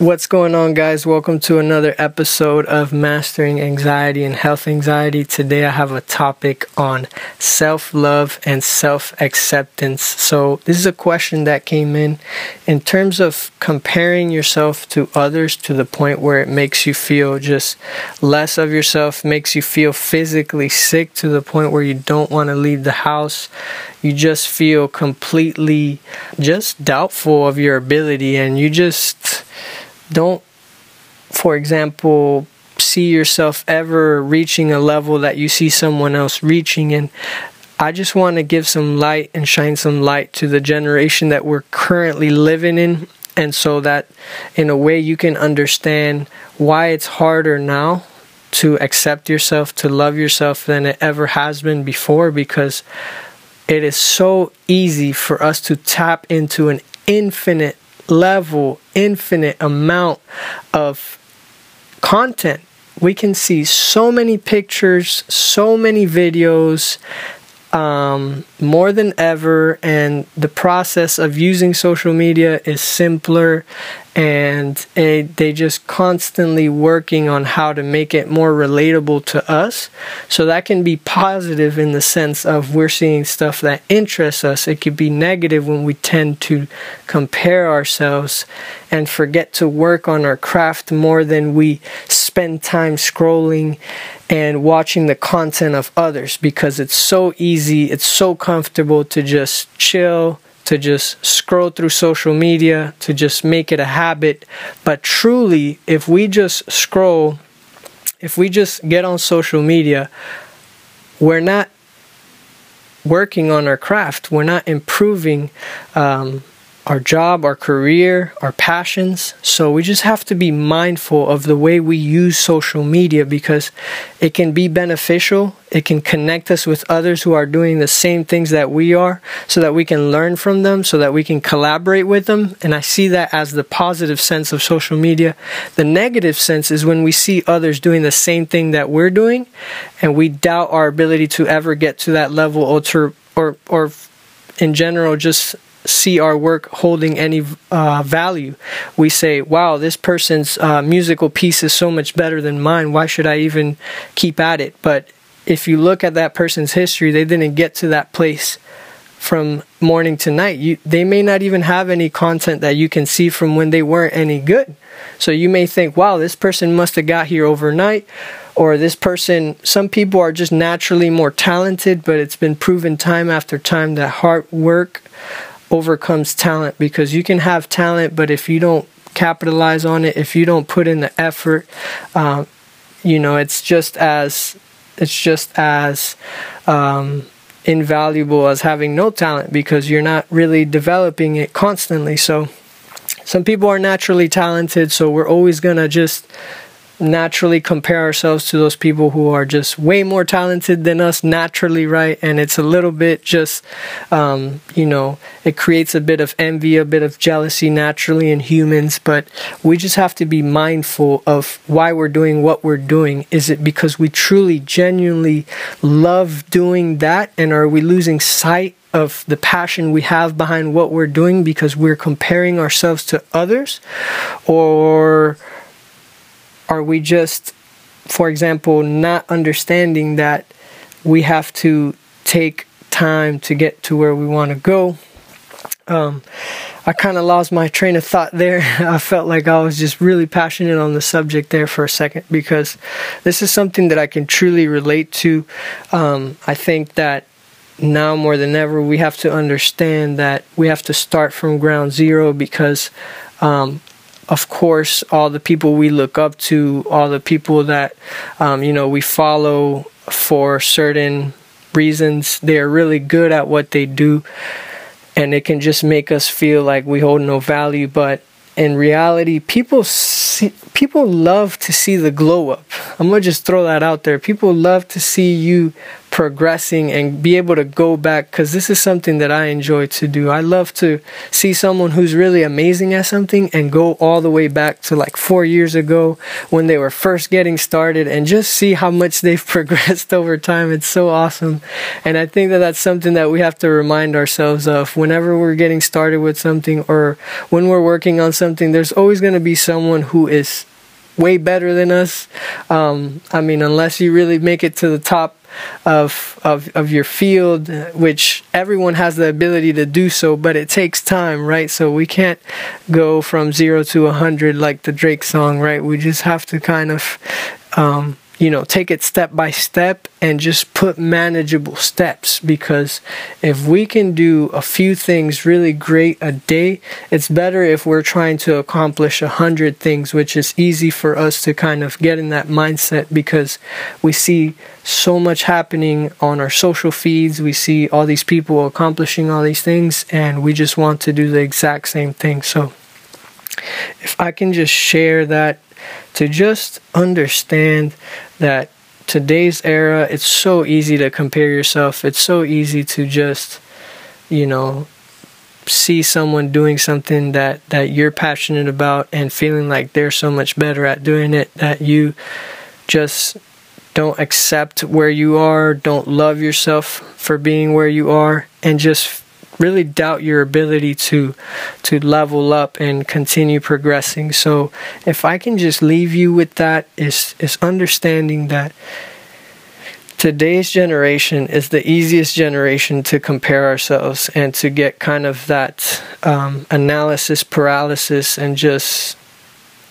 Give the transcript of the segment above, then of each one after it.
What's going on, guys? Welcome to another episode of Mastering Anxiety and Health Anxiety. Today, I have a topic on self love and self acceptance. So, this is a question that came in in terms of comparing yourself to others to the point where it makes you feel just less of yourself, makes you feel physically sick to the point where you don't want to leave the house. You just feel completely just doubtful of your ability, and you just don't, for example, see yourself ever reaching a level that you see someone else reaching. And I just want to give some light and shine some light to the generation that we're currently living in. And so that in a way you can understand why it's harder now to accept yourself, to love yourself than it ever has been before because it is so easy for us to tap into an infinite level, infinite amount of content. We can see so many pictures, so many videos, um, more than ever, and the process of using social media is simpler and they just constantly working on how to make it more relatable to us. So that can be positive in the sense of we're seeing stuff that interests us. It could be negative when we tend to compare ourselves and forget to work on our craft more than we spend time scrolling and watching the content of others because it's so easy it's so comfortable to just chill to just scroll through social media, to just make it a habit. But truly, if we just scroll, if we just get on social media, we're not working on our craft, we're not improving um, our job, our career, our passions. So we just have to be mindful of the way we use social media because it can be beneficial. It can connect us with others who are doing the same things that we are so that we can learn from them, so that we can collaborate with them. And I see that as the positive sense of social media. The negative sense is when we see others doing the same thing that we're doing and we doubt our ability to ever get to that level or to, or, or in general just see our work holding any uh, value. We say, wow, this person's uh, musical piece is so much better than mine. Why should I even keep at it? But if you look at that person's history, they didn't get to that place from morning to night. You, they may not even have any content that you can see from when they weren't any good. So you may think, wow, this person must have got here overnight, or this person, some people are just naturally more talented, but it's been proven time after time that hard work overcomes talent because you can have talent, but if you don't capitalize on it, if you don't put in the effort, um, you know, it's just as it's just as um, invaluable as having no talent because you're not really developing it constantly. So some people are naturally talented, so we're always gonna just naturally compare ourselves to those people who are just way more talented than us naturally, right? And it's a little bit just, um, you know, it creates a bit of envy, a bit of jealousy naturally in humans, but we just have to be mindful of why we're doing what we're doing. Is it because we truly, genuinely love doing that? And are we losing sight of the passion we have behind what we're doing because we're comparing ourselves to others? Or are we just, for example, not understanding that we have to take time to get to where we want to go? Um, I kind of lost my train of thought there. I felt like I was just really passionate on the subject there for a second because this is something that I can truly relate to. Um, I think that now more than ever we have to understand that we have to start from ground zero because um, of course, all the people we look up to, all the people that um, you know we follow for certain reasons, they are really good at what they do, and it can just make us feel like we hold no value. But in reality, people see, people love to see the glow up. I'm gonna just throw that out there. People love to see you progressing and be able to go back because this is something that I enjoy to do. I love to see someone who's really amazing at something and go all the way back to like four years ago when they were first getting started and just see how much they've progressed over time. It's so awesome. And I think that that's something that we have to remind ourselves of whenever we're getting started with something or when we're working on something. There's always going to be someone who is way better than us. Um, I mean, unless you really make it to the top of, of of your field, which everyone has the ability to do so, but it takes time, right? So we can't go from zero to a hundred like the Drake song, right? We just have to kind of um, you know, take it step by step and just put manageable steps because if we can do a few things really great a day, it's better if we're trying to accomplish a hundred things, which is easy for us to kind of get in that mindset because we see so much happening on our social feeds. We see all these people accomplishing all these things and we just want to do the exact same thing. So if I can just share that to just understand that today's era it's so easy to compare yourself. It's so easy to just you know see someone doing something that that you're passionate about and feeling like they're so much better at doing it that you just don't accept where you are don't love yourself for being where you are and just really doubt your ability to to level up and continue progressing. So if I can just leave you with that is is understanding that today's generation is the easiest generation to compare ourselves and to get kind of that um, analysis paralysis and just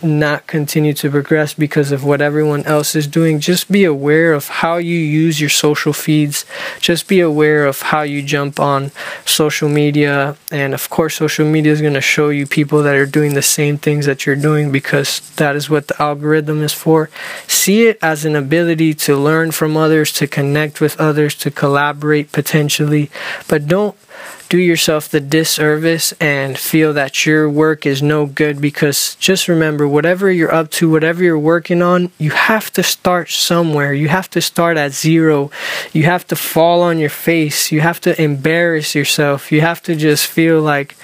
not continue to progress because of what everyone else is doing. Just be aware of how you use your social feeds. Just be aware of how you jump on social media. And of course, social media is going to show you people that are doing the same things that you're doing because that is what the algorithm is for. See it as an ability to learn from others, to connect with others, to collaborate potentially. But don't do yourself the disservice and feel that your work is no good because just remember whatever you're up to whatever you're working on you have to start somewhere. You have to start at zero. You have to fall on your face. You have to embarrass yourself. You have to just feel like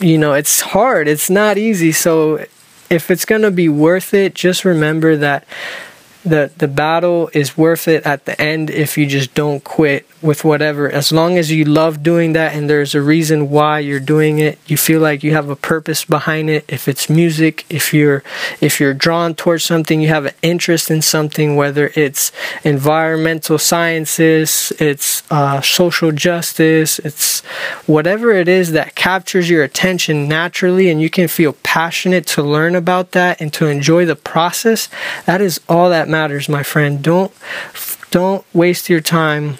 you know it's hard. It's not easy. So if it's going to be worth it just remember that the the battle is worth it at the end if you just don't quit with whatever. As long as you love doing that and there's a reason why you're doing it you feel like you have a purpose behind it. If it's music if you're if you're drawn towards something you have an interest in something whether it's environmental sciences it's uh, social justice it's whatever it is that captures your attention naturally and you can feel passionate to learn about that and to enjoy the process that is all that matters, my friend. Don't don't waste your time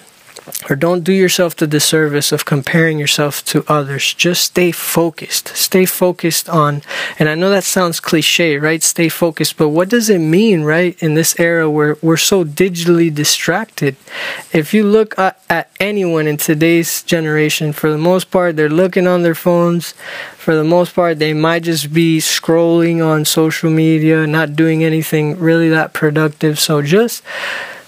or don't do yourself the disservice of comparing yourself to others. Just stay focused. Stay focused on, and I know that sounds cliche, right? Stay focused, but what does it mean, right? In this era where we're so digitally distracted. If you look at, at anyone in today's generation, for the most part, they're looking on their phones. For the most part, they might just be scrolling on social media, not doing anything really that productive. So just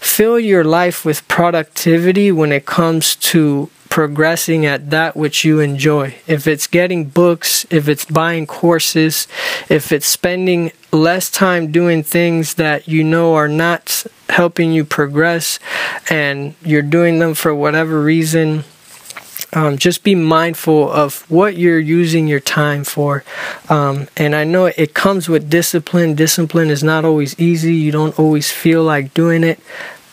fill your life with productivity when it comes to progressing at that which you enjoy. If it's getting books, if it's buying courses, if it's spending less time doing things that you know are not helping you progress and you're doing them for whatever reason, um, just be mindful of what you're using your time for. Um, and I know it comes with discipline. Discipline is not always easy. You don't always feel like doing it.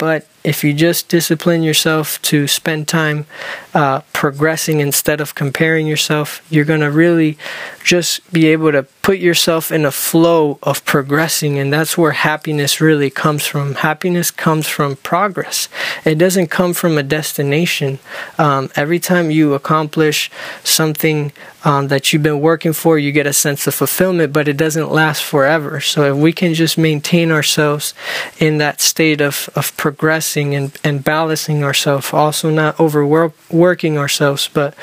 But if you just discipline yourself to spend time uh, progressing instead of comparing yourself, you're going to really just be able to put yourself in a flow of progressing. And that's where happiness really comes from. Happiness comes from progress, it doesn't come from a destination. Um, every time you accomplish something um, that you've been working for, you get a sense of fulfillment, but it doesn't last forever. So if we can just maintain ourselves in that state of, of progressing and, and balancing ourselves, also not overworking ourselves, but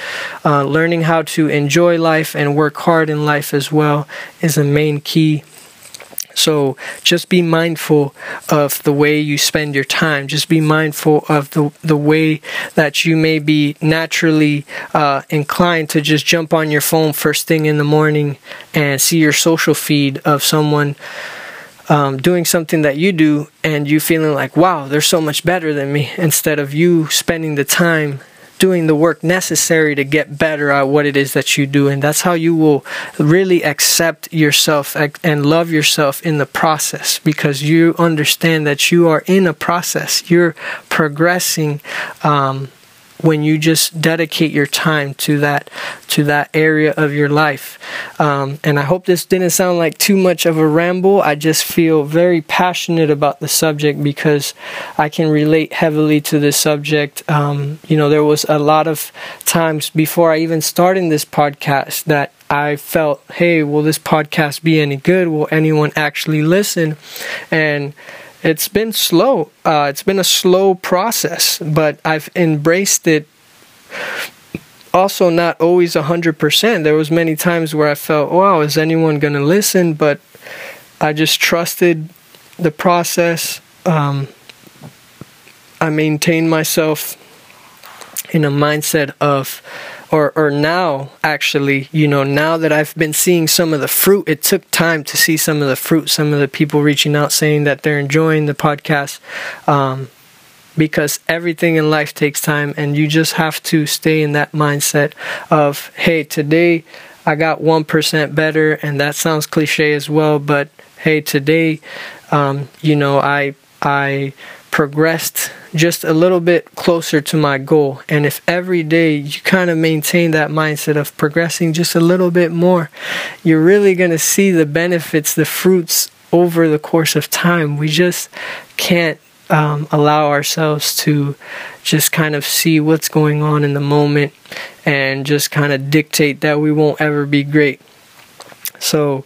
uh, learning how to enjoy life and work hard in life as well is a main key So just be mindful of the way you spend your time. Just be mindful of the the way that you may be naturally uh, inclined to just jump on your phone first thing in the morning and see your social feed of someone. Um, doing something that you do and you feeling like wow they're so much better than me instead of you spending the time doing the work necessary to get better at what it is that you do. And that's how you will really accept yourself and love yourself in the process because you understand that you are in a process. You're progressing. Um, when you just dedicate your time to that to that area of your life um, and i hope this didn't sound like too much of a ramble i just feel very passionate about the subject because i can relate heavily to this subject um, you know there was a lot of times before i even started this podcast that I felt, hey, will this podcast be any good? Will anyone actually listen? And it's been slow. Uh, it's been a slow process, but I've embraced it. Also, not always a hundred percent. There was many times where I felt, "Wow, is anyone going to listen?" But I just trusted the process. Um, I maintained myself in a mindset of or or now actually you know now that I've been seeing some of the fruit it took time to see some of the fruit some of the people reaching out saying that they're enjoying the podcast um, because everything in life takes time and you just have to stay in that mindset of hey today I got 1% better and that sounds cliche as well but hey today um, you know I I progressed just a little bit closer to my goal. And if every day you kind of maintain that mindset of progressing just a little bit more, you're really going to see the benefits, the fruits over the course of time. We just can't um, allow ourselves to just kind of see what's going on in the moment and just kind of dictate that we won't ever be great. So,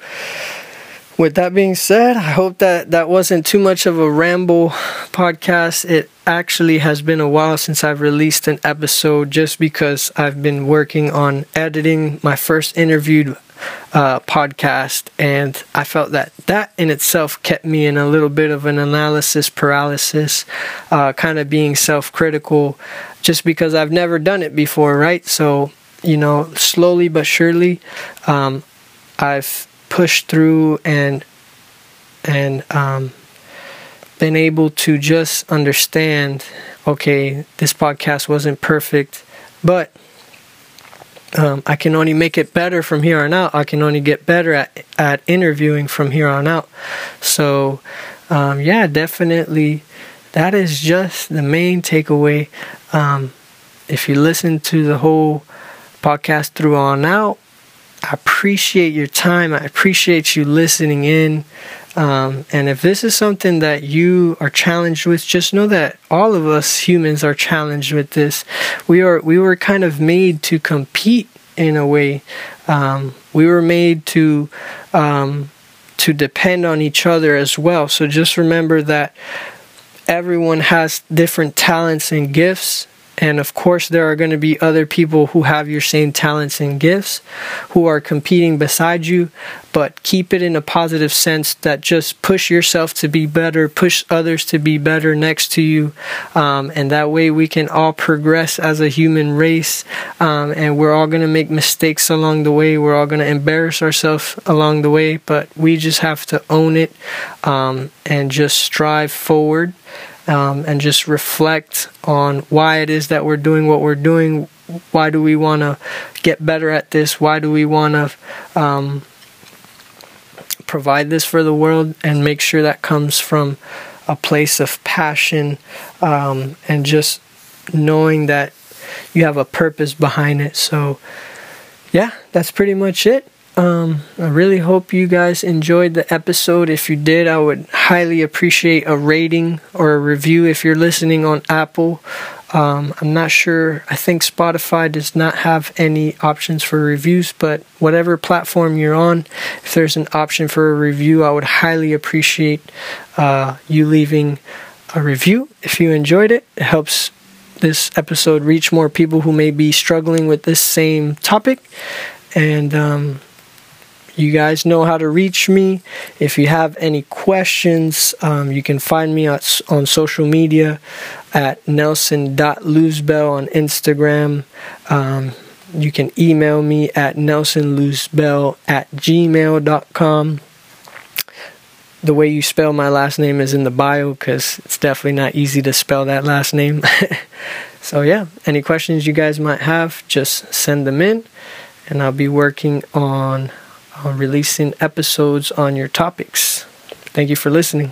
with that being said, I hope that that wasn't too much of a ramble podcast. It actually has been a while since I've released an episode just because I've been working on editing my first interviewed uh, podcast, and I felt that that in itself kept me in a little bit of an analysis paralysis, uh, kind of being self critical, just because I've never done it before, right? So, you know, slowly but surely, um, I've pushed through and and um, been able to just understand okay this podcast wasn't perfect but um, I can only make it better from here on out. I can only get better at, at interviewing from here on out. So um, yeah definitely that is just the main takeaway. Um, if you listen to the whole podcast through on out I appreciate your time. I appreciate you listening in. Um, and if this is something that you are challenged with, just know that all of us humans are challenged with this. We are we were kind of made to compete in a way. Um, we were made to um, to depend on each other as well. So just remember that everyone has different talents and gifts and of course, there are going to be other people who have your same talents and gifts who are competing beside you, but keep it in a positive sense that just push yourself to be better, push others to be better next to you. Um, and that way we can all progress as a human race. Um, and we're all going to make mistakes along the way. We're all going to embarrass ourselves along the way, but we just have to own it um, and just strive forward um, and just reflect on why it is that we're doing what we're doing. Why do we want to get better at this? Why do we want to um, provide this for the world and make sure that comes from a place of passion um, and just knowing that you have a purpose behind it. So, yeah, that's pretty much it. Um, I really hope you guys enjoyed the episode. If you did, I would highly appreciate a rating or a review if you're listening on Apple. Um, I'm not sure. I think Spotify does not have any options for reviews, but whatever platform you're on, if there's an option for a review, I would highly appreciate uh, you leaving a review. If you enjoyed it, it helps this episode reach more people who may be struggling with this same topic. And um, you guys know how to reach me. If you have any questions, um, you can find me at, on social media at nelson.luzbel on Instagram. Um, you can email me at nelsonluzbel at gmail.com. The way you spell my last name is in the bio because it's definitely not easy to spell that last name. so, yeah, any questions you guys might have, just send them in, and I'll be working on, releasing episodes on your topics. Thank you for listening.